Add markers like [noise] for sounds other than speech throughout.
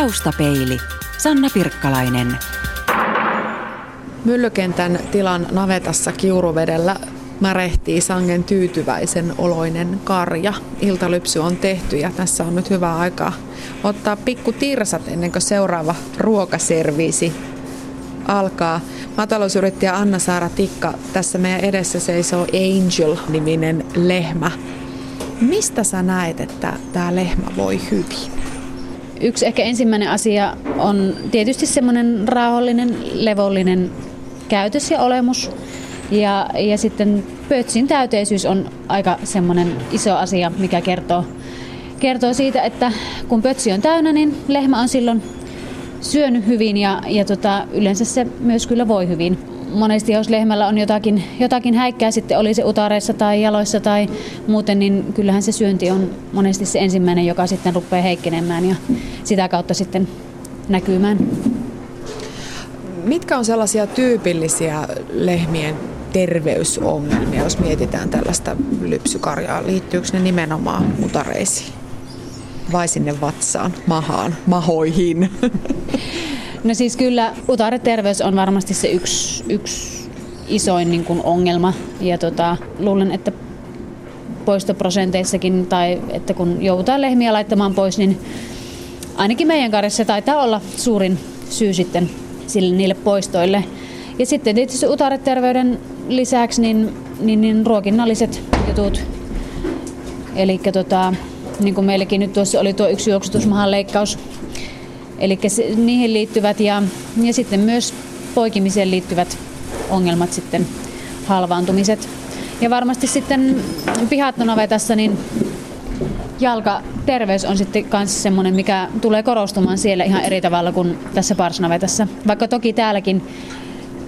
Taustapeili. Sanna Pirkkalainen. Myllykentän tilan navetassa Kiuruvedellä märehtii sangen tyytyväisen oloinen karja. Iltalypsy on tehty ja tässä on nyt hyvä aika ottaa pikku tirsat ennen kuin seuraava ruokaserviisi alkaa. Maatalousyrittäjä Anna-Saara Tikka, tässä meidän edessä seisoo Angel-niminen lehmä. Mistä sä näet, että tämä lehmä voi hyvin? Yksi ehkä ensimmäinen asia on tietysti semmoinen rauhallinen, levollinen käytös ja olemus. Ja, ja sitten pötsin täyteisyys on aika semmoinen iso asia, mikä kertoo, kertoo siitä, että kun pötsi on täynnä, niin lehmä on silloin syönyt hyvin ja, ja tota, yleensä se myös kyllä voi hyvin. Monesti jos lehmällä on jotakin, jotakin häikkää sitten oli se utareissa tai jaloissa tai muuten, niin kyllähän se syönti on monesti se ensimmäinen, joka sitten rupeaa heikkenemään ja sitä kautta sitten näkymään. Mitkä on sellaisia tyypillisiä lehmien terveysongelmia, jos mietitään tällaista lypsykarjaa? Liittyykö ne nimenomaan utareisiin? vai sinne vatsaan, mahaan, mahoihin? [laughs] No siis kyllä utareterveys on varmasti se yksi, yksi isoin niin kuin ongelma. Ja tota, luulen, että poistoprosenteissakin tai että kun joudutaan lehmiä laittamaan pois, niin ainakin meidän karjassa taitaa olla suurin syy sitten sille, niille poistoille. Ja sitten tietysti utareterveyden lisäksi niin, niin, niin ruokinnalliset jutut. Eli tota, niin kuin meilläkin nyt tuossa oli tuo yksi juoksutusmahan leikkaus. Eli niihin liittyvät ja, ja sitten myös poikimiseen liittyvät ongelmat sitten, halvaantumiset. Ja varmasti sitten pihattonavetassa niin jalkaterveys on sitten myös semmoinen, mikä tulee korostumaan siellä ihan eri tavalla kuin tässä parsnavetassa. Vaikka toki täälläkin,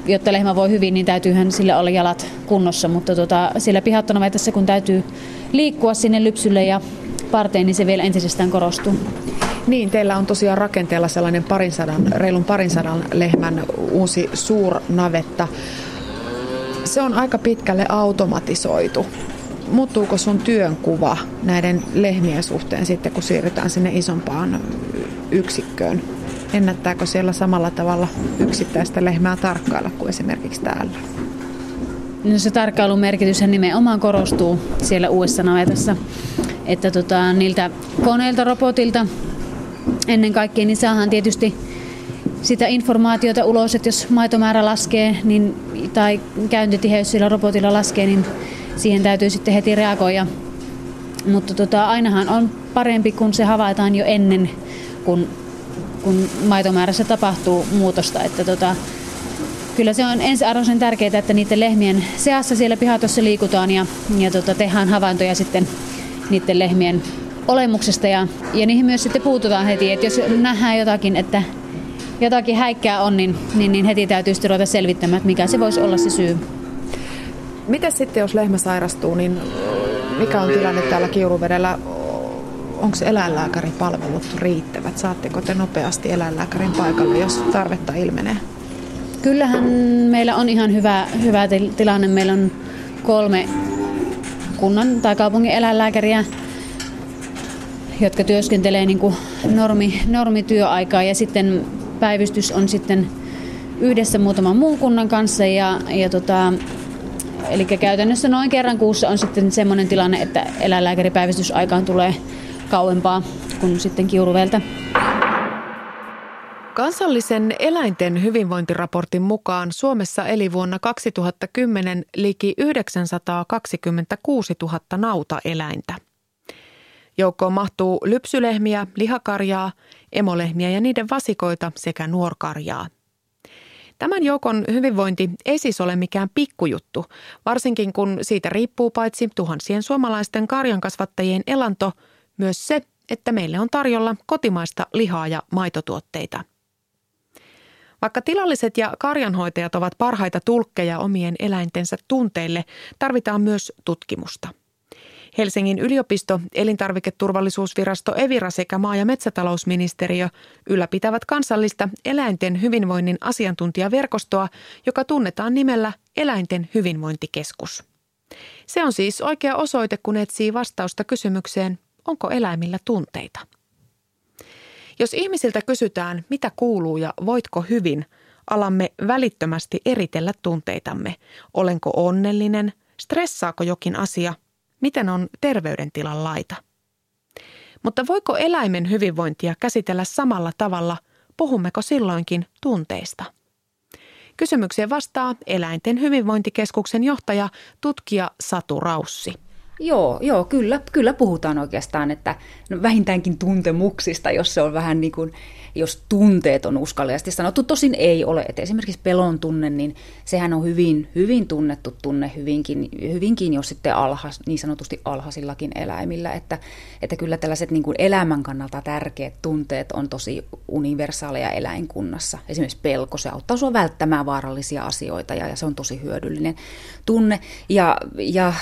jotta lehmä voi hyvin, niin täytyyhän sillä olla jalat kunnossa, mutta tota, siellä pihattonavetassa kun täytyy liikkua sinne lypsylle ja parteen, niin se vielä entisestään korostuu. Niin, teillä on tosiaan rakenteella sellainen parin sadan, reilun parin sadan lehmän uusi suurnavetta. Se on aika pitkälle automatisoitu. Muuttuuko sun työnkuva näiden lehmien suhteen sitten, kun siirrytään sinne isompaan yksikköön? Ennättääkö siellä samalla tavalla yksittäistä lehmää tarkkailla kuin esimerkiksi täällä? No se tarkkailun merkitys nimenomaan korostuu siellä uudessa navetassa että tota, niiltä koneilta, robotilta ennen kaikkea niin saadaan tietysti sitä informaatiota ulos, että jos maitomäärä laskee niin, tai käyntitiheys sillä robotilla laskee, niin siihen täytyy sitten heti reagoida. Mutta tota, ainahan on parempi, kun se havaitaan jo ennen, kun, kun maitomäärässä tapahtuu muutosta. Että tota, kyllä se on ensiarvoisen tärkeää, että niiden lehmien seassa siellä pihatossa liikutaan ja, ja tota, tehdään havaintoja sitten niiden lehmien olemuksesta ja, ja niihin myös sitten puututaan heti, että jos nähdään jotakin, että jotakin häikkää on, niin, niin, niin heti täytyy sitten ruveta selvittämään, että mikä se voisi olla se syy. Miten sitten, jos lehmä sairastuu, niin mikä on tilanne täällä Kiuruvedellä? Onko eläinlääkäripalvelut riittävät? Saatteko te nopeasti eläinlääkärin paikalle, jos tarvetta ilmenee? Kyllähän meillä on ihan hyvä, hyvä tilanne. Meillä on kolme kunnan tai kaupungin eläinlääkäriä, jotka työskentelee niin kuin normi, normityöaikaa ja sitten päivystys on sitten yhdessä muutaman muun kunnan kanssa ja, ja tota, Eli käytännössä noin kerran kuussa on sitten semmoinen tilanne, että eläinlääkäripäivystysaikaan tulee kauempaa kuin sitten kiuruveltä. Kansallisen eläinten hyvinvointiraportin mukaan Suomessa eli vuonna 2010 liki 926 000 nautaeläintä. Joukkoon mahtuu lypsylehmiä, lihakarjaa, emolehmiä ja niiden vasikoita sekä nuorkarjaa. Tämän joukon hyvinvointi ei siis ole mikään pikkujuttu, varsinkin kun siitä riippuu paitsi tuhansien suomalaisten karjankasvattajien elanto, myös se, että meille on tarjolla kotimaista lihaa ja maitotuotteita – vaikka tilalliset ja karjanhoitajat ovat parhaita tulkkeja omien eläintensä tunteille, tarvitaan myös tutkimusta. Helsingin yliopisto, elintarviketurvallisuusvirasto Evira sekä maa- ja metsätalousministeriö ylläpitävät kansallista eläinten hyvinvoinnin asiantuntijaverkostoa, joka tunnetaan nimellä Eläinten hyvinvointikeskus. Se on siis oikea osoite, kun etsii vastausta kysymykseen, onko eläimillä tunteita. Jos ihmisiltä kysytään, mitä kuuluu ja voitko hyvin, alamme välittömästi eritellä tunteitamme. Olenko onnellinen? Stressaako jokin asia? Miten on terveydentilan laita? Mutta voiko eläimen hyvinvointia käsitellä samalla tavalla? Puhummeko silloinkin tunteista? Kysymykseen vastaa Eläinten hyvinvointikeskuksen johtaja tutkija Satu Raussi. Joo, joo kyllä, kyllä puhutaan oikeastaan, että no vähintäänkin tuntemuksista, jos se on vähän niin kuin jos tunteet on uskalliasti sanottu. Tosin ei ole, että esimerkiksi pelon tunne, niin sehän on hyvin, hyvin tunnettu tunne hyvinkin, hyvinkin jos sitten alhas, niin sanotusti alhaisillakin eläimillä, että, että kyllä tällaiset niin kuin elämän kannalta tärkeät tunteet on tosi universaaleja eläinkunnassa. Esimerkiksi pelko, se auttaa sinua välttämään vaarallisia asioita ja, ja se on tosi hyödyllinen tunne. Ja, ja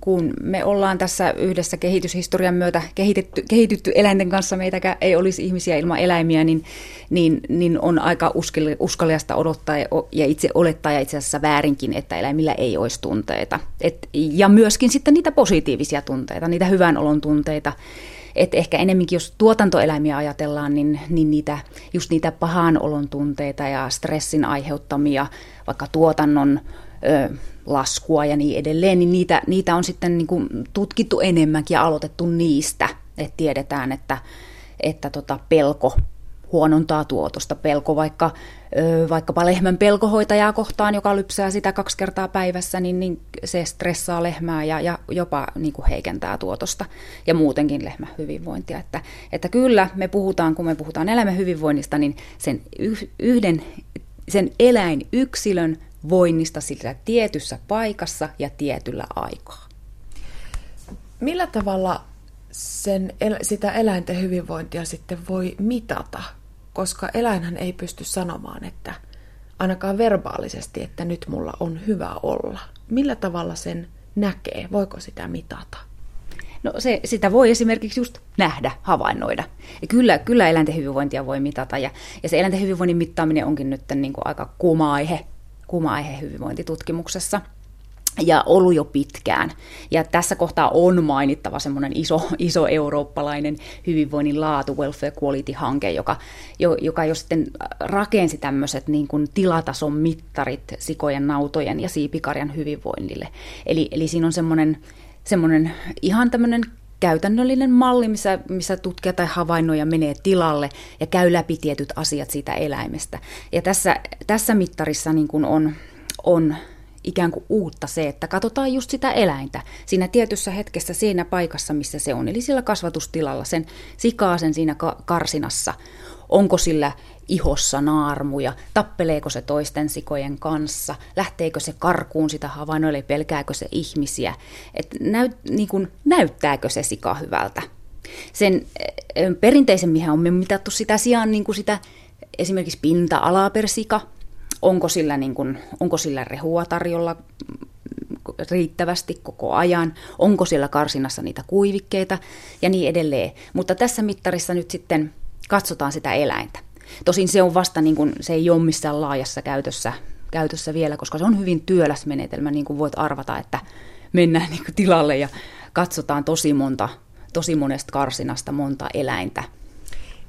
kun me ollaan tässä yhdessä kehityshistorian myötä kehitetty, kehitytty eläinten kanssa, meitäkään ei olisi ihmisiä ilman eläimiä, niin niin, niin on aika uskallista odottaa ja itse olettaa ja itse asiassa väärinkin, että eläimillä ei olisi tunteita. Et, ja myöskin sitten niitä positiivisia tunteita, niitä hyvän olon tunteita. Et ehkä enemmänkin, jos tuotantoeläimiä ajatellaan, niin, niin niitä, just niitä pahan olon tunteita ja stressin aiheuttamia, vaikka tuotannon ö, laskua ja niin edelleen, niin niitä, niitä on sitten niin kuin tutkittu enemmänkin ja aloitettu niistä. Että tiedetään, että, että tota pelko huonontaa tuotosta. Pelko vaikka, vaikkapa lehmän pelkohoitajaa kohtaan, joka lypsää sitä kaksi kertaa päivässä, niin, niin se stressaa lehmää ja, ja jopa niin kuin heikentää tuotosta ja muutenkin lehmän hyvinvointia. Että, että kyllä me puhutaan, kun me puhutaan eläimen hyvinvoinnista, niin sen yhden, sen eläinyksilön voinnista sillä tietyssä paikassa ja tietyllä aikaa. Millä tavalla sen, sitä eläinten hyvinvointia sitten voi mitata? koska eläinhän ei pysty sanomaan, että ainakaan verbaalisesti, että nyt mulla on hyvä olla. Millä tavalla sen näkee? Voiko sitä mitata? No se, sitä voi esimerkiksi just nähdä, havainnoida. Ja kyllä, kyllä eläinten hyvinvointia voi mitata. Ja, ja se eläinten hyvinvoinnin mittaaminen onkin nyt niin kuin aika kuuma aihe, kuuma aihe hyvinvointitutkimuksessa ja ollut jo pitkään. Ja tässä kohtaa on mainittava semmoinen iso, [laughs] iso eurooppalainen hyvinvoinnin laatu, Welfare Quality-hanke, joka, jo, joka jo sitten rakensi tämmöiset niin kuin tilatason mittarit sikojen, nautojen ja siipikarjan hyvinvoinnille. Eli, eli siinä on semmoinen, semmoinen ihan tämmöinen käytännöllinen malli, missä, missä tutkija tai havainnoja menee tilalle ja käy läpi tietyt asiat siitä eläimestä. Ja tässä, tässä mittarissa niin kuin on, on ikään kuin uutta se, että katsotaan just sitä eläintä siinä tietyssä hetkessä siinä paikassa, missä se on. Eli sillä kasvatustilalla, sen sikaasen siinä karsinassa. Onko sillä ihossa naarmuja, tappeleeko se toisten sikojen kanssa, lähteekö se karkuun sitä havainnoille, pelkääkö se ihmisiä, että näyt, niin kuin, näyttääkö se sika hyvältä. Sen perinteisemmin on mitattu sitä sijaan niin kuin sitä esimerkiksi pinta-alaa per sika, onko sillä, niin kuin, onko sillä rehua tarjolla riittävästi koko ajan, onko siellä karsinassa niitä kuivikkeita? Ja niin edelleen. Mutta tässä mittarissa nyt sitten katsotaan sitä eläintä. Tosin se on vasta, niin kuin, se ei ole missään laajassa käytössä, käytössä vielä, koska se on hyvin työläs menetelmä, niin kuin voit arvata, että mennään niin kuin tilalle ja katsotaan tosi monta, tosi monesta karsinasta monta eläintä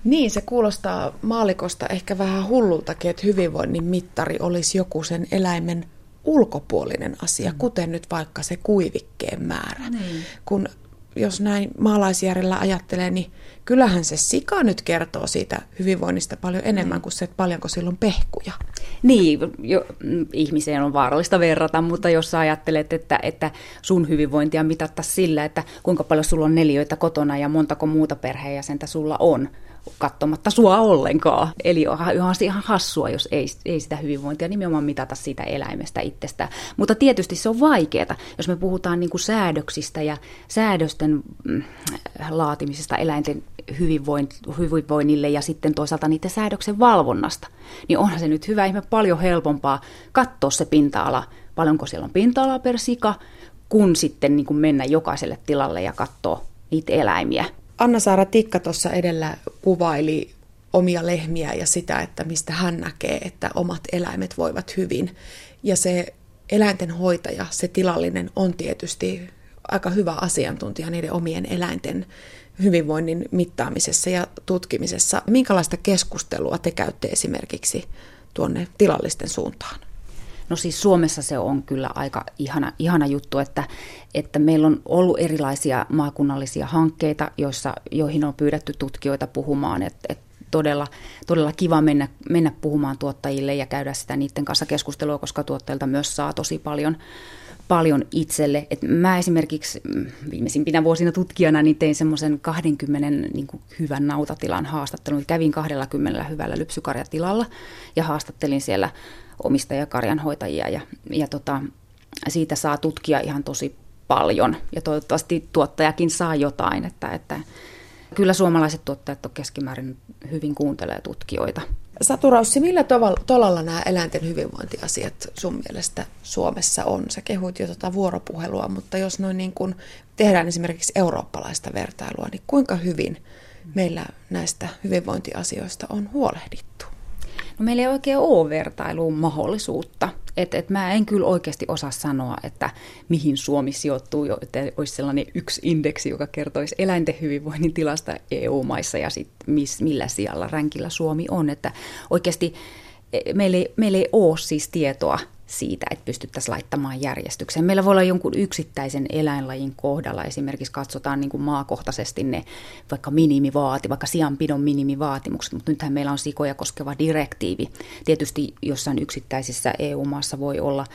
niin, se kuulostaa maalikosta ehkä vähän hullultakin, että hyvinvoinnin mittari olisi joku sen eläimen ulkopuolinen asia, mm. kuten nyt vaikka se kuivikkeen määrä. Niin. Kun jos näin maalaisjärjellä ajattelee, niin kyllähän se sika nyt kertoo siitä hyvinvoinnista paljon enemmän niin. kuin se, että paljonko sillä on pehkuja. Niin, jo, mm, ihmiseen on vaarallista verrata, mutta jos sä ajattelet, että, että sun hyvinvointia mitatta sillä, että kuinka paljon sulla on neljöitä kotona ja montako muuta perheenjäsentä sulla on, katsomatta sua ollenkaan. Eli onhan se ihan hassua, jos ei, ei sitä hyvinvointia nimenomaan mitata siitä eläimestä itsestä. Mutta tietysti se on vaikeaa, jos me puhutaan niin kuin säädöksistä ja säädösten mm, laatimisesta eläinten hyvinvoinnille ja sitten toisaalta niiden säädöksen valvonnasta. Niin onhan se nyt hyvä ihme paljon helpompaa katsoa se pinta-ala, paljonko siellä on pinta-alaa per sika, kun sitten niin kuin mennä jokaiselle tilalle ja katsoa niitä eläimiä Anna-Saara Tikka tuossa edellä kuvaili omia lehmiä ja sitä, että mistä hän näkee, että omat eläimet voivat hyvin. Ja se eläinten hoitaja, se tilallinen, on tietysti aika hyvä asiantuntija niiden omien eläinten hyvinvoinnin mittaamisessa ja tutkimisessa. Minkälaista keskustelua te käytte esimerkiksi tuonne tilallisten suuntaan? No siis Suomessa se on kyllä aika ihana, ihana juttu, että, että meillä on ollut erilaisia maakunnallisia hankkeita, joissa, joihin on pyydetty tutkijoita puhumaan, että, että todella, todella kiva mennä, mennä puhumaan tuottajille ja käydä sitä niiden kanssa keskustelua, koska tuottajilta myös saa tosi paljon, paljon itselle. Et mä esimerkiksi mm, viimeisimpinä vuosina tutkijana niin tein semmoisen 20 niin kuin hyvän nautatilan haastattelun. Kävin 20 hyvällä lypsykarjatilalla ja haastattelin siellä omistajakarjanhoitajia ja, ja tota, siitä saa tutkia ihan tosi paljon ja toivottavasti tuottajakin saa jotain, että, että kyllä suomalaiset tuottajat on keskimäärin hyvin kuuntelee tutkijoita. Satu Raussi, millä tolalla nämä eläinten hyvinvointiasiat sun mielestä Suomessa on? Sä kehuit jo tuota vuoropuhelua, mutta jos noin niin kuin tehdään esimerkiksi eurooppalaista vertailua, niin kuinka hyvin meillä näistä hyvinvointiasioista on huolehdittu? No meillä ei oikein ole vertailuun mahdollisuutta. Et, et mä en kyllä oikeasti osaa sanoa, että mihin Suomi sijoittuu, että olisi sellainen yksi indeksi, joka kertoisi eläinten hyvinvoinnin tilasta EU-maissa ja sit miss, millä sijalla ränkillä Suomi on. Että oikeasti meillä ei, meillä ei ole siis tietoa siitä, että pystyttäisiin laittamaan järjestykseen. Meillä voi olla jonkun yksittäisen eläinlajin kohdalla, esimerkiksi katsotaan niin kuin maakohtaisesti ne vaikka minimivaati, vaikka sianpidon minimivaatimukset, mutta nythän meillä on sikoja koskeva direktiivi. Tietysti jossain yksittäisissä EU-maassa voi olla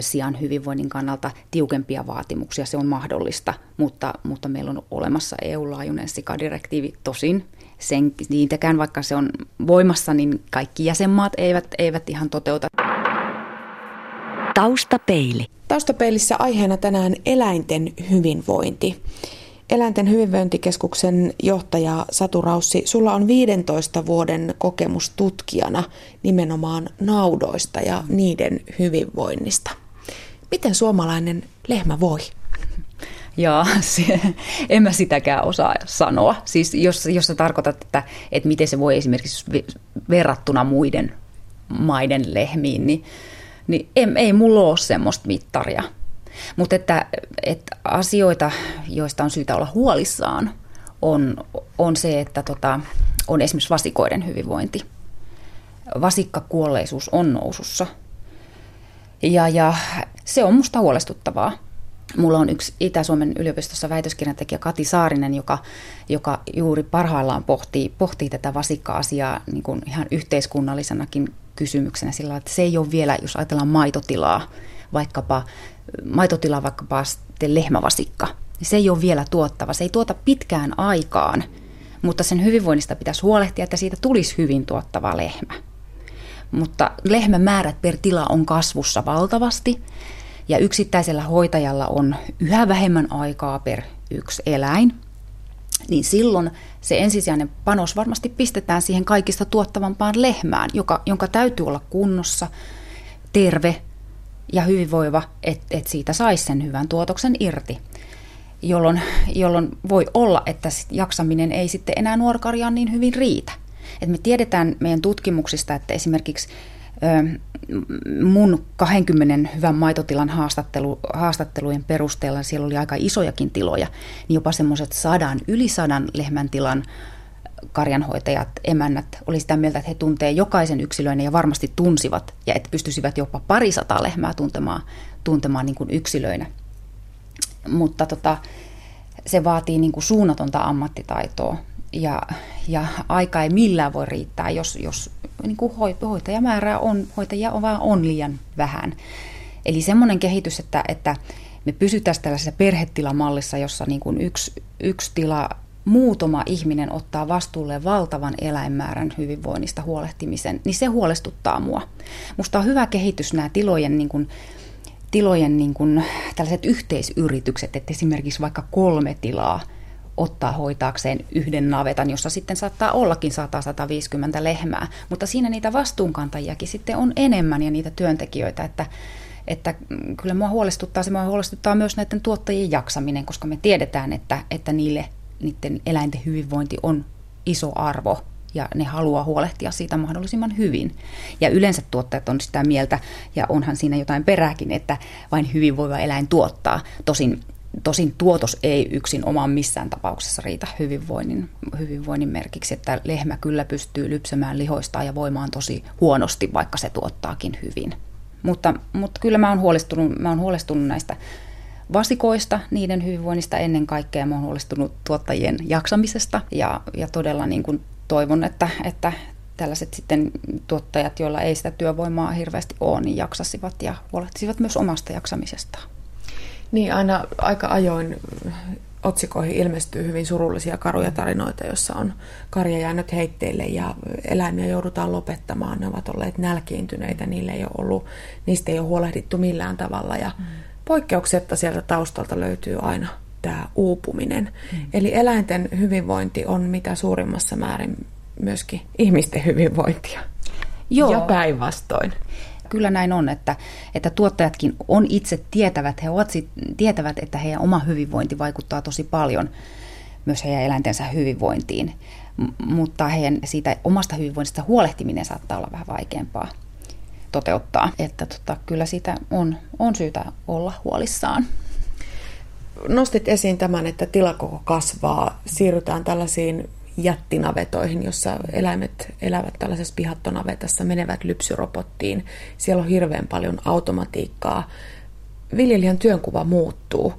sian hyvinvoinnin kannalta tiukempia vaatimuksia, se on mahdollista, mutta, mutta meillä on olemassa EU-laajuinen sikadirektiivi, tosin sen, niitäkään, vaikka se on voimassa, niin kaikki jäsenmaat eivät, eivät ihan toteuta. Taustapeili. Taustapeilissä aiheena tänään eläinten hyvinvointi. Eläinten hyvinvointikeskuksen johtaja Satu Raussi, sulla on 15 vuoden kokemus tutkijana nimenomaan naudoista ja niiden hyvinvoinnista. Miten suomalainen lehmä voi? Ja [laughs] se, en mä sitäkään osaa sanoa. Siis jos, jos sä tarkoitat, että, että miten se voi esimerkiksi verrattuna muiden maiden lehmiin, niin niin ei, ei mulla ole semmoista mittaria. Mutta että, että asioita, joista on syytä olla huolissaan, on, on se, että tota, on esimerkiksi vasikoiden hyvinvointi. Vasikkakuolleisuus on nousussa. Ja, ja se on musta huolestuttavaa. Mulla on yksi Itä-Suomen yliopistossa väitöskirjantekijä Kati Saarinen, joka, joka juuri parhaillaan pohtii, pohtii tätä vasikka-asiaa niin kuin ihan yhteiskunnallisenakin kysymyksenä sillä että se ei ole vielä, jos ajatellaan maitotilaa, vaikkapa maitotilaa vaikkapa lehmävasikka, niin se ei ole vielä tuottava. Se ei tuota pitkään aikaan, mutta sen hyvinvoinnista pitäisi huolehtia, että siitä tulisi hyvin tuottava lehmä. Mutta lehmämäärät per tila on kasvussa valtavasti ja yksittäisellä hoitajalla on yhä vähemmän aikaa per yksi eläin, niin silloin se ensisijainen panos varmasti pistetään siihen kaikista tuottavampaan lehmään, joka, jonka täytyy olla kunnossa, terve ja hyvinvoiva, että et siitä saisi sen hyvän tuotoksen irti. Jolloin, jolloin voi olla, että jaksaminen ei sitten enää nuorkarjaan niin hyvin riitä. Et me tiedetään meidän tutkimuksista, että esimerkiksi mun 20 hyvän maitotilan haastattelu, haastattelujen perusteella, siellä oli aika isojakin tiloja, niin jopa semmoiset sadan, yli sadan lehmän tilan karjanhoitajat, emännät oli sitä mieltä, että he tuntee jokaisen yksilöinen ja varmasti tunsivat ja että pystyisivät jopa parisataa lehmää tuntemaan, tuntemaan niin kuin yksilöinä. Mutta tota, se vaatii niin kuin suunnatonta ammattitaitoa ja, ja aika ei millään voi riittää, jos, jos niin kuin hoitajamäärää on, hoitajia on vaan on liian vähän. Eli semmoinen kehitys, että, että me pysytään tällaisessa perhetilamallissa, jossa niin kuin yksi, yksi tila, muutama ihminen ottaa vastuulle valtavan eläinmäärän hyvinvoinnista huolehtimisen, niin se huolestuttaa mua. Musta on hyvä kehitys nämä tilojen, niin kuin, tilojen niin kuin, tällaiset yhteisyritykset, että esimerkiksi vaikka kolme tilaa – ottaa hoitaakseen yhden navetan, jossa sitten saattaa ollakin 100-150 lehmää. Mutta siinä niitä vastuunkantajiakin sitten on enemmän ja niitä työntekijöitä, että, että kyllä mua huolestuttaa, se mua huolestuttaa myös näiden tuottajien jaksaminen, koska me tiedetään, että, että niille niiden eläinten hyvinvointi on iso arvo ja ne haluaa huolehtia siitä mahdollisimman hyvin. Ja yleensä tuottajat on sitä mieltä, ja onhan siinä jotain perääkin, että vain hyvinvoiva eläin tuottaa. Tosin Tosin tuotos ei yksin omaan missään tapauksessa riitä hyvinvoinnin, hyvinvoinnin merkiksi, että lehmä kyllä pystyy lypsämään lihoista ja voimaan tosi huonosti, vaikka se tuottaakin hyvin. Mutta, mutta kyllä mä oon huolestunut, mä oon huolestunut näistä vasikoista, niiden hyvinvoinnista ennen kaikkea. Mä oon huolestunut tuottajien jaksamisesta ja, ja todella niin kuin toivon, että, että tällaiset sitten tuottajat, joilla ei sitä työvoimaa hirveästi ole, niin jaksasivat ja huolehtisivat myös omasta jaksamisestaan. Niin, aina aika ajoin otsikoihin ilmestyy hyvin surullisia karuja tarinoita, jossa on karja jäänyt heitteille ja eläimiä joudutaan lopettamaan. Ne ovat olleet nälkiintyneitä, niille ei ole ollut, niistä ei ole huolehdittu millään tavalla ja mm. poikkeuksetta sieltä taustalta löytyy aina tämä uupuminen. Mm. Eli eläinten hyvinvointi on mitä suurimmassa määrin myöskin ihmisten hyvinvointia. Joo. Ja päinvastoin kyllä näin on, että, että tuottajatkin on itse tietävät, he ovat sit, tietävät, että heidän oma hyvinvointi vaikuttaa tosi paljon myös heidän eläintensä hyvinvointiin, M- mutta heidän siitä omasta hyvinvoinnista huolehtiminen saattaa olla vähän vaikeampaa toteuttaa. Että tota, kyllä siitä on, on syytä olla huolissaan. Nostit esiin tämän, että tilakoko kasvaa, siirrytään tällaisiin jättinavetoihin, jossa eläimet elävät tällaisessa pihattonavetassa, menevät lypsyrobottiin. Siellä on hirveän paljon automatiikkaa. Viljelijän työnkuva muuttuu.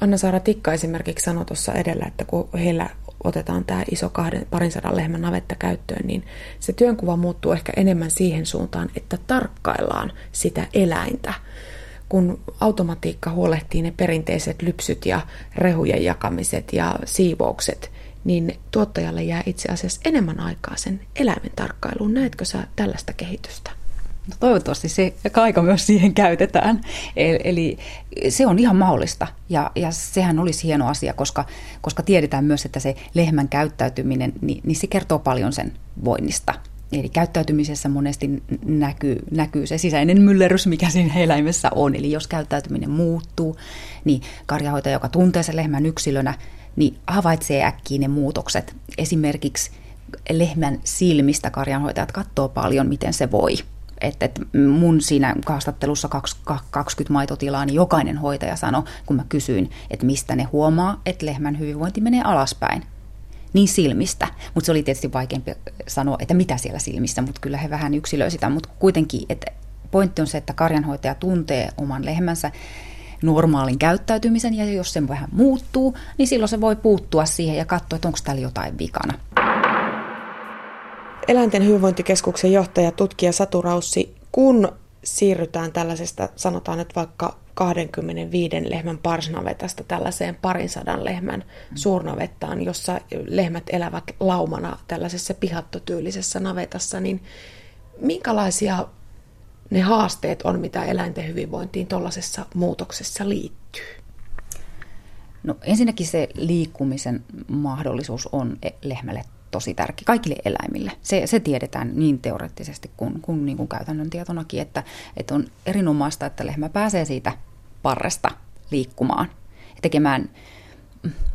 Anna-Saara Tikka esimerkiksi sanoi tuossa edellä, että kun heillä otetaan tämä iso kahden, parin sadan lehmän navetta käyttöön, niin se työnkuva muuttuu ehkä enemmän siihen suuntaan, että tarkkaillaan sitä eläintä. Kun automatiikka huolehtii ne perinteiset lypsyt ja rehujen jakamiset ja siivoukset, niin tuottajalle jää itse asiassa enemmän aikaa sen eläimen tarkkailuun. Näetkö sä tällaista kehitystä? No toivottavasti se aika myös siihen käytetään. Eli se on ihan mahdollista ja, ja sehän olisi hieno asia, koska, koska tiedetään myös, että se lehmän käyttäytyminen, niin, niin se kertoo paljon sen voinnista. Eli käyttäytymisessä monesti näkyy, näkyy se sisäinen myllerys, mikä siinä eläimessä on. Eli jos käyttäytyminen muuttuu, niin karjahoitaja, joka tuntee sen lehmän yksilönä, niin havaitsee äkkiä ne muutokset. Esimerkiksi lehmän silmistä karjanhoitajat katsoo paljon, miten se voi. Et, et mun siinä haastattelussa 20 maitotilaa, niin jokainen hoitaja sanoi, kun mä kysyin, että mistä ne huomaa, että lehmän hyvinvointi menee alaspäin. Niin silmistä, mutta se oli tietysti vaikeampi sanoa, että mitä siellä silmissä, mutta kyllä he vähän yksilöi sitä, mutta kuitenkin, että pointti on se, että karjanhoitaja tuntee oman lehmänsä normaalin käyttäytymisen ja jos se vähän muuttuu, niin silloin se voi puuttua siihen ja katsoa, että onko täällä jotain vikana. Eläinten hyvinvointikeskuksen johtaja tutkija Satu Raussi, kun siirrytään tällaisesta, sanotaan nyt vaikka 25 lehmän parsnavetasta tällaiseen parin sadan lehmän suurnavettaan, jossa lehmät elävät laumana tällaisessa pihattotyylisessä navetassa, niin minkälaisia ne haasteet on, mitä eläinten hyvinvointiin tuollaisessa muutoksessa liittyy? No ensinnäkin se liikkumisen mahdollisuus on e- lehmälle tosi tärkeä kaikille eläimille. Se, se tiedetään niin teoreettisesti kuin, kuin, niin kuin käytännön tietonakin, että, että on erinomaista, että lehmä pääsee siitä parresta liikkumaan ja tekemään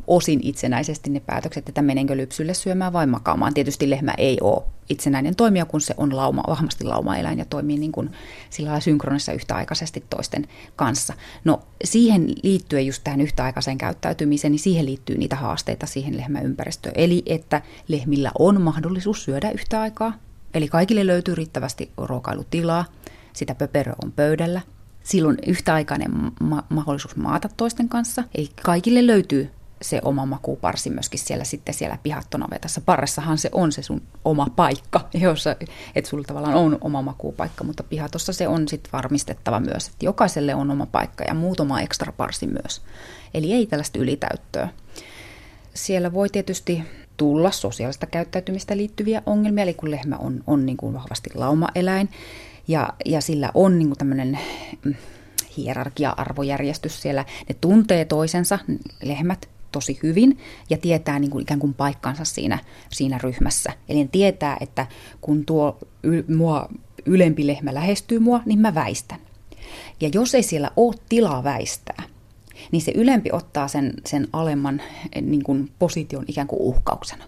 osin itsenäisesti ne päätökset, että menenkö lypsylle syömään vai makaamaan. Tietysti lehmä ei ole itsenäinen toimija, kun se on lauma, vahvasti laumaeläin ja toimii niin kuin sillä synkronissa yhtäaikaisesti toisten kanssa. No siihen liittyen just tähän yhtäaikaiseen käyttäytymiseen, niin siihen liittyy niitä haasteita siihen lehmäympäristöön. Eli että lehmillä on mahdollisuus syödä yhtä aikaa, eli kaikille löytyy riittävästi ruokailutilaa, sitä pöperö on pöydällä, silloin yhtäaikainen ma- mahdollisuus maata toisten kanssa. Eli kaikille löytyy se oma makuuparsi myöskin siellä sitten siellä pihattonavetassa. Parressahan se on se sun oma paikka, [laughs] jossa, että sulla tavallaan on oma makuupaikka, mutta pihatossa se on sitten varmistettava myös, että jokaiselle on oma paikka ja muutama ekstra parsi myös. Eli ei tällaista ylitäyttöä. Siellä voi tietysti tulla sosiaalista käyttäytymistä liittyviä ongelmia, eli kun lehmä on, on niin kuin vahvasti laumaeläin, ja, ja sillä on niin kuin tämmöinen mm, hierarkia-arvojärjestys siellä. Ne tuntee toisensa, lehmät, tosi hyvin ja tietää niin kuin ikään kuin paikkansa siinä, siinä ryhmässä. Eli ne tietää, että kun tuo y, mua ylempi lehmä lähestyy mua, niin mä väistän. Ja jos ei siellä ole tilaa väistää, niin se ylempi ottaa sen, sen alemman eh, niin kuin position ikään kuin uhkauksena.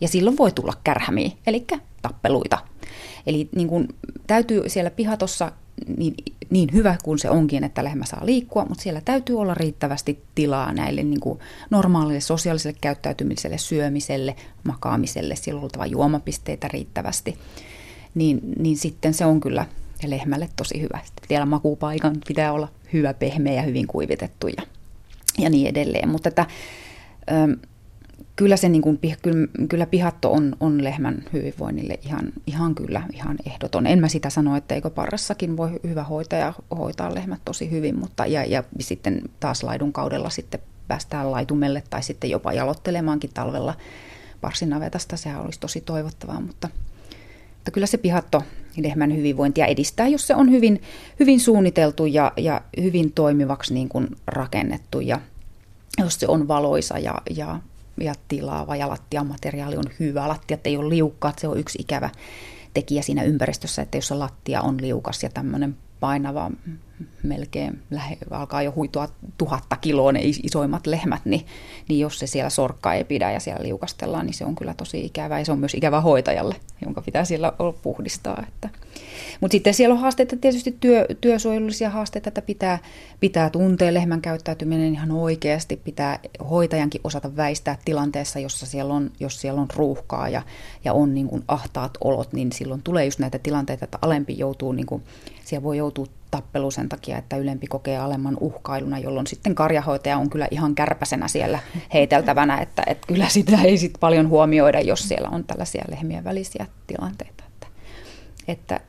Ja silloin voi tulla kärhämiä, eli tappeluita. Eli niin kuin, täytyy siellä pihatossa niin, niin hyvä kuin se onkin, että lehmä saa liikkua, mutta siellä täytyy olla riittävästi tilaa näille niin kuin normaalille sosiaaliselle käyttäytymiselle, syömiselle, makaamiselle, siellä on oltava juomapisteitä riittävästi. Niin, niin sitten se on kyllä lehmälle tosi hyvä. Sitten vielä makupaikan pitää olla hyvä, pehmeä ja hyvin kuivitettu ja, ja niin edelleen. Mutta että, kyllä se niin kuin, kyllä, kyllä pihatto on, on lehmän hyvinvoinnille ihan, ihan kyllä ihan ehdoton. En mä sitä sano, että eikö parrassakin voi hyvä hoitaja hoitaa lehmät tosi hyvin, mutta ja, ja sitten taas laidun kaudella sitten päästään laitumelle tai sitten jopa jalottelemaankin talvella parsinavetasta. Sehän olisi tosi toivottavaa, mutta, mutta kyllä se pihatto lehmän hyvinvointia edistää, jos se on hyvin, hyvin suunniteltu ja, ja hyvin toimivaksi niin kuin rakennettu ja jos se on valoisa ja, ja ja tilaava ja lattiamateriaali on hyvä. Lattiat ei ole liukkaat, se on yksi ikävä tekijä siinä ympäristössä, että jos se lattia on liukas ja tämmöinen painava, melkein lähe, alkaa jo huitua tuhatta kiloa ne isoimmat lehmät, niin, niin jos se siellä sorkkaa ei pidä ja siellä liukastellaan, niin se on kyllä tosi ikävää ja se on myös ikävä hoitajalle, jonka pitää siellä puhdistaa. Että. Mutta sitten siellä on haasteita, tietysti työ, työsuojelullisia haasteita, että pitää, pitää tuntea lehmän käyttäytyminen ihan oikeasti, pitää hoitajankin osata väistää tilanteessa, jossa siellä on, jos siellä on ruuhkaa ja, ja on niin kuin ahtaat olot, niin silloin tulee just näitä tilanteita, että alempi joutuu, niin kuin, siellä voi joutua tappelu sen takia, että ylempi kokee alemman uhkailuna, jolloin sitten karjahoitaja on kyllä ihan kärpäsenä siellä heiteltävänä, että, että kyllä sitä ei sit paljon huomioida, jos siellä on tällaisia lehmien välisiä tilanteita. Että, että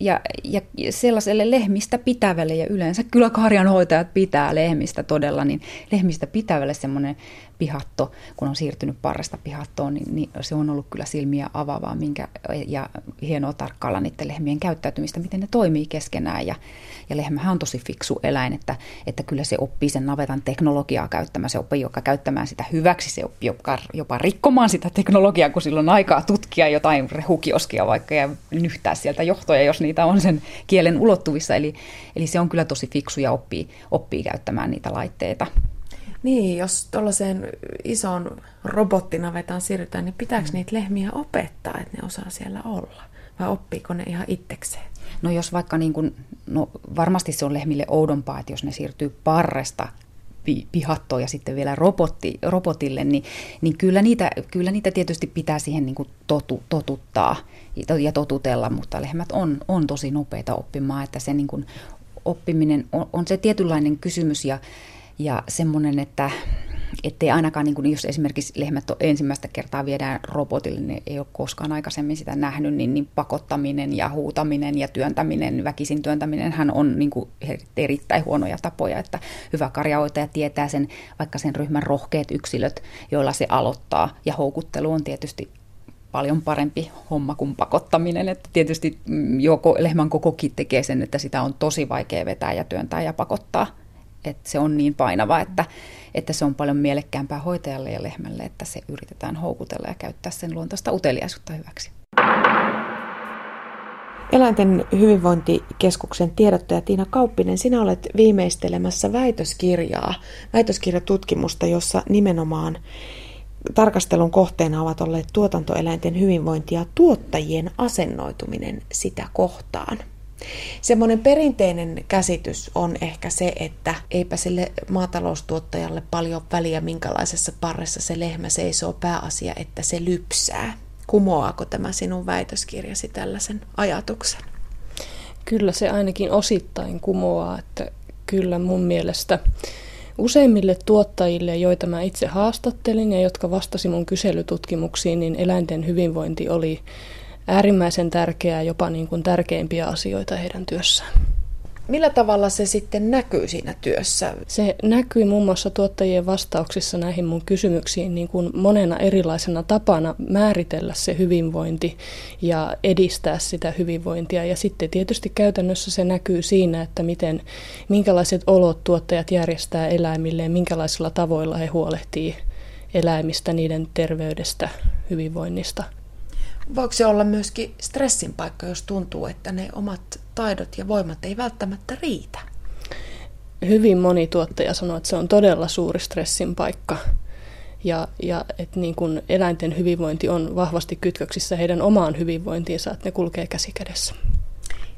ja, ja sellaiselle lehmistä pitävälle, ja yleensä kyllä karjanhoitajat pitää lehmistä todella, niin lehmistä pitävälle semmoinen pihatto, kun on siirtynyt parrasta pihattoon, niin, niin se on ollut kyllä silmiä avaavaa minkä, ja hienoa tarkkailla niiden lehmien käyttäytymistä, miten ne toimii keskenään. Ja, ja lehmähän on tosi fiksu eläin, että, että kyllä se oppii sen navetan teknologiaa käyttämään, se oppii joka käyttämään sitä hyväksi, se oppii jopa, jopa rikkomaan sitä teknologiaa, kun silloin on aikaa tutkia jotain rehukioskia vaikka ja nyhtää sieltä johtoja, jos niitä on sen kielen ulottuvissa. Eli, eli se on kyllä tosi fiksu ja oppii, oppii käyttämään niitä laitteita. Niin, jos tuollaiseen isoon robottinavetaan siirrytään, niin pitääkö mm. niitä lehmiä opettaa, että ne osaa siellä olla? Vai oppiiko ne ihan itsekseen? No jos vaikka niin kuin, no varmasti se on lehmille oudompaa, että jos ne siirtyy parresta pihattoon ja sitten vielä robotti, robotille, niin, niin kyllä, niitä, kyllä niitä tietysti pitää siihen niin kuin totu, totuttaa ja totutella, mutta lehmät on, on tosi nopeita oppimaan, että se niin kuin oppiminen on, on se tietynlainen kysymys ja, ja semmoinen, että ettei ainakaan, niin kuin jos esimerkiksi lehmät ensimmäistä kertaa viedään robotille, niin ei ole koskaan aikaisemmin sitä nähnyt, niin, niin pakottaminen ja huutaminen ja työntäminen, väkisin työntäminen, hän on niin kuin erittäin huonoja tapoja, että hyvä karjahoitaja tietää sen, vaikka sen ryhmän rohkeat yksilöt, joilla se aloittaa, ja houkuttelu on tietysti paljon parempi homma kuin pakottaminen. Että tietysti mm, joko lehmän kokokin tekee sen, että sitä on tosi vaikea vetää ja työntää ja pakottaa että se on niin painava, että, että se on paljon mielekkäämpää hoitajalle ja lehmälle, että se yritetään houkutella ja käyttää sen luontaista uteliaisuutta hyväksi. Eläinten hyvinvointikeskuksen tiedottaja Tiina Kauppinen, sinä olet viimeistelemässä väitöskirjaa, väitöskirjatutkimusta, jossa nimenomaan tarkastelun kohteena ovat olleet tuotantoeläinten hyvinvointi ja tuottajien asennoituminen sitä kohtaan. Semmoinen perinteinen käsitys on ehkä se, että eipä sille maataloustuottajalle paljon väliä, minkälaisessa parressa se lehmä seisoo pääasia, että se lypsää. Kumoaako tämä sinun väitöskirjasi tällaisen ajatuksen? Kyllä se ainakin osittain kumoaa, että kyllä mun mielestä useimmille tuottajille, joita mä itse haastattelin ja jotka vastasi mun kyselytutkimuksiin, niin eläinten hyvinvointi oli äärimmäisen tärkeää, jopa niin kuin tärkeimpiä asioita heidän työssään. Millä tavalla se sitten näkyy siinä työssä? Se näkyy muun muassa tuottajien vastauksissa näihin mun kysymyksiin niin kuin monena erilaisena tapana määritellä se hyvinvointi ja edistää sitä hyvinvointia. Ja sitten tietysti käytännössä se näkyy siinä, että miten, minkälaiset olot tuottajat järjestää eläimilleen, minkälaisilla tavoilla he huolehtii eläimistä, niiden terveydestä, hyvinvoinnista – voiko se olla myöskin stressin paikka, jos tuntuu, että ne omat taidot ja voimat ei välttämättä riitä? Hyvin moni tuottaja sanoo, että se on todella suuri stressin paikka. Ja, ja että niin kun eläinten hyvinvointi on vahvasti kytköksissä heidän omaan hyvinvointiinsa, että ne kulkee käsi kädessä.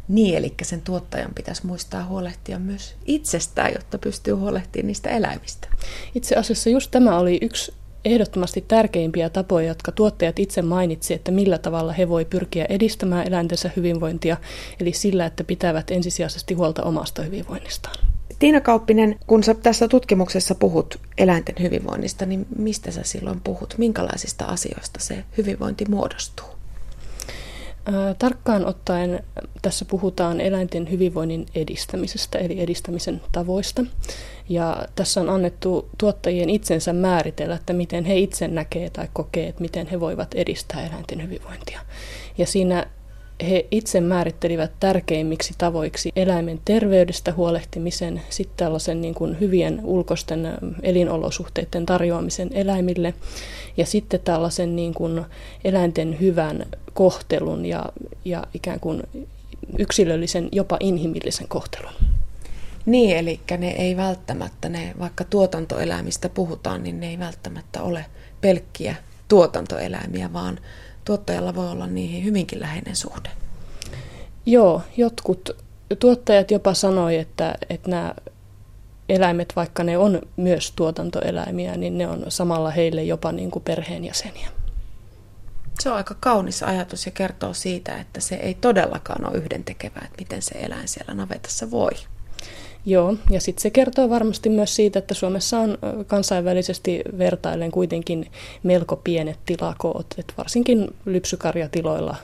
Niin, eli sen tuottajan pitäisi muistaa huolehtia myös itsestään, jotta pystyy huolehtimaan niistä eläimistä. Itse asiassa just tämä oli yksi ehdottomasti tärkeimpiä tapoja, jotka tuottajat itse mainitsi, että millä tavalla he voi pyrkiä edistämään eläintensä hyvinvointia, eli sillä, että pitävät ensisijaisesti huolta omasta hyvinvoinnistaan. Tiina Kauppinen, kun sä tässä tutkimuksessa puhut eläinten hyvinvoinnista, niin mistä sä silloin puhut? Minkälaisista asioista se hyvinvointi muodostuu? Tarkkaan ottaen tässä puhutaan eläinten hyvinvoinnin edistämisestä, eli edistämisen tavoista. Ja tässä on annettu tuottajien itsensä määritellä, että miten he itse näkee tai kokee, että miten he voivat edistää eläinten hyvinvointia. Ja siinä he itse määrittelivät tärkeimmiksi tavoiksi eläimen terveydestä huolehtimisen, sitten tällaisen niin kuin hyvien ulkoisten elinolosuhteiden tarjoamisen eläimille ja sitten tällaisen niin kuin eläinten hyvän kohtelun ja, ja ikään kuin yksilöllisen, jopa inhimillisen kohtelun. Niin, eli ne ei välttämättä, ne, vaikka tuotantoeläimistä puhutaan, niin ne ei välttämättä ole pelkkiä tuotantoeläimiä, vaan tuottajalla voi olla niihin hyvinkin läheinen suhde. Joo, jotkut tuottajat jopa sanoi, että, että nämä eläimet, vaikka ne on myös tuotantoeläimiä, niin ne on samalla heille jopa niin kuin perheenjäseniä. Se on aika kaunis ajatus ja kertoo siitä, että se ei todellakaan ole yhdentekevää, että miten se eläin siellä navetassa voi. Joo, ja sitten se kertoo varmasti myös siitä, että Suomessa on kansainvälisesti vertaillen kuitenkin melko pienet tilakoot, että varsinkin lypsykarjatiloilla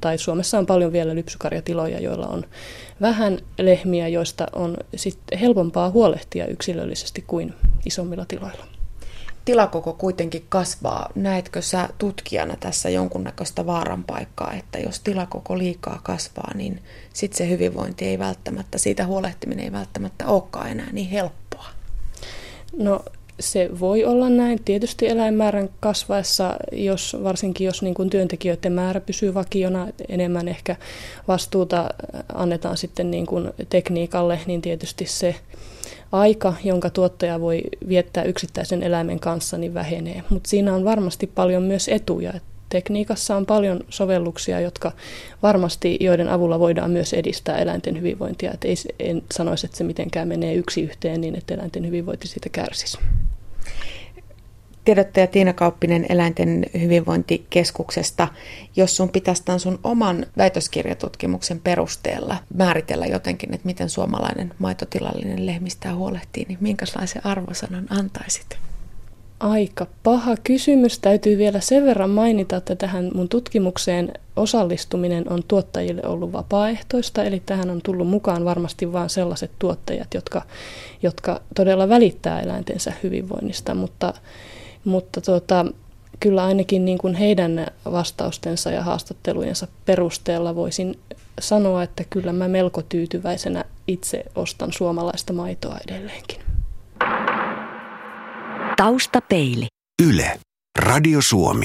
tai Suomessa on paljon vielä lypsykarjatiloja, joilla on vähän lehmiä, joista on sit helpompaa huolehtia yksilöllisesti kuin isommilla tiloilla. Tilakoko kuitenkin kasvaa. Näetkö sä tutkijana tässä jonkunnäköistä vaaran paikkaa, että jos tilakoko liikaa kasvaa, niin sitten se hyvinvointi ei välttämättä, siitä huolehtiminen ei välttämättä olekaan enää niin helppoa? No se voi olla näin. Tietysti eläinmäärän kasvaessa, jos, varsinkin jos niin kuin työntekijöiden määrä pysyy vakiona, enemmän ehkä vastuuta annetaan sitten niin kuin tekniikalle, niin tietysti se aika, jonka tuottaja voi viettää yksittäisen eläimen kanssa, niin vähenee. Mutta siinä on varmasti paljon myös etuja. Tekniikassa on paljon sovelluksia, jotka varmasti, joiden avulla voidaan myös edistää eläinten hyvinvointia. Et ei, en sanoisi, että se mitenkään menee yksi yhteen niin, että eläinten hyvinvointi siitä kärsisi. Tiedottaja Tiina Kauppinen Eläinten hyvinvointikeskuksesta. Jos sun pitäisi tämän sun oman väitöskirjatutkimuksen perusteella määritellä jotenkin, että miten suomalainen maitotilallinen lehmistä huolehtii, niin minkälaisen arvosanan antaisit? Aika paha kysymys. Täytyy vielä sen verran mainita, että tähän mun tutkimukseen osallistuminen on tuottajille ollut vapaaehtoista, eli tähän on tullut mukaan varmasti vain sellaiset tuottajat, jotka, jotka todella välittää eläintensä hyvinvoinnista, mutta, mutta tuota, kyllä ainakin niin kuin heidän vastaustensa ja haastattelujensa perusteella voisin sanoa, että kyllä mä melko tyytyväisenä itse ostan suomalaista maitoa edelleenkin. Taustapeili. Yle. Radio Suomi.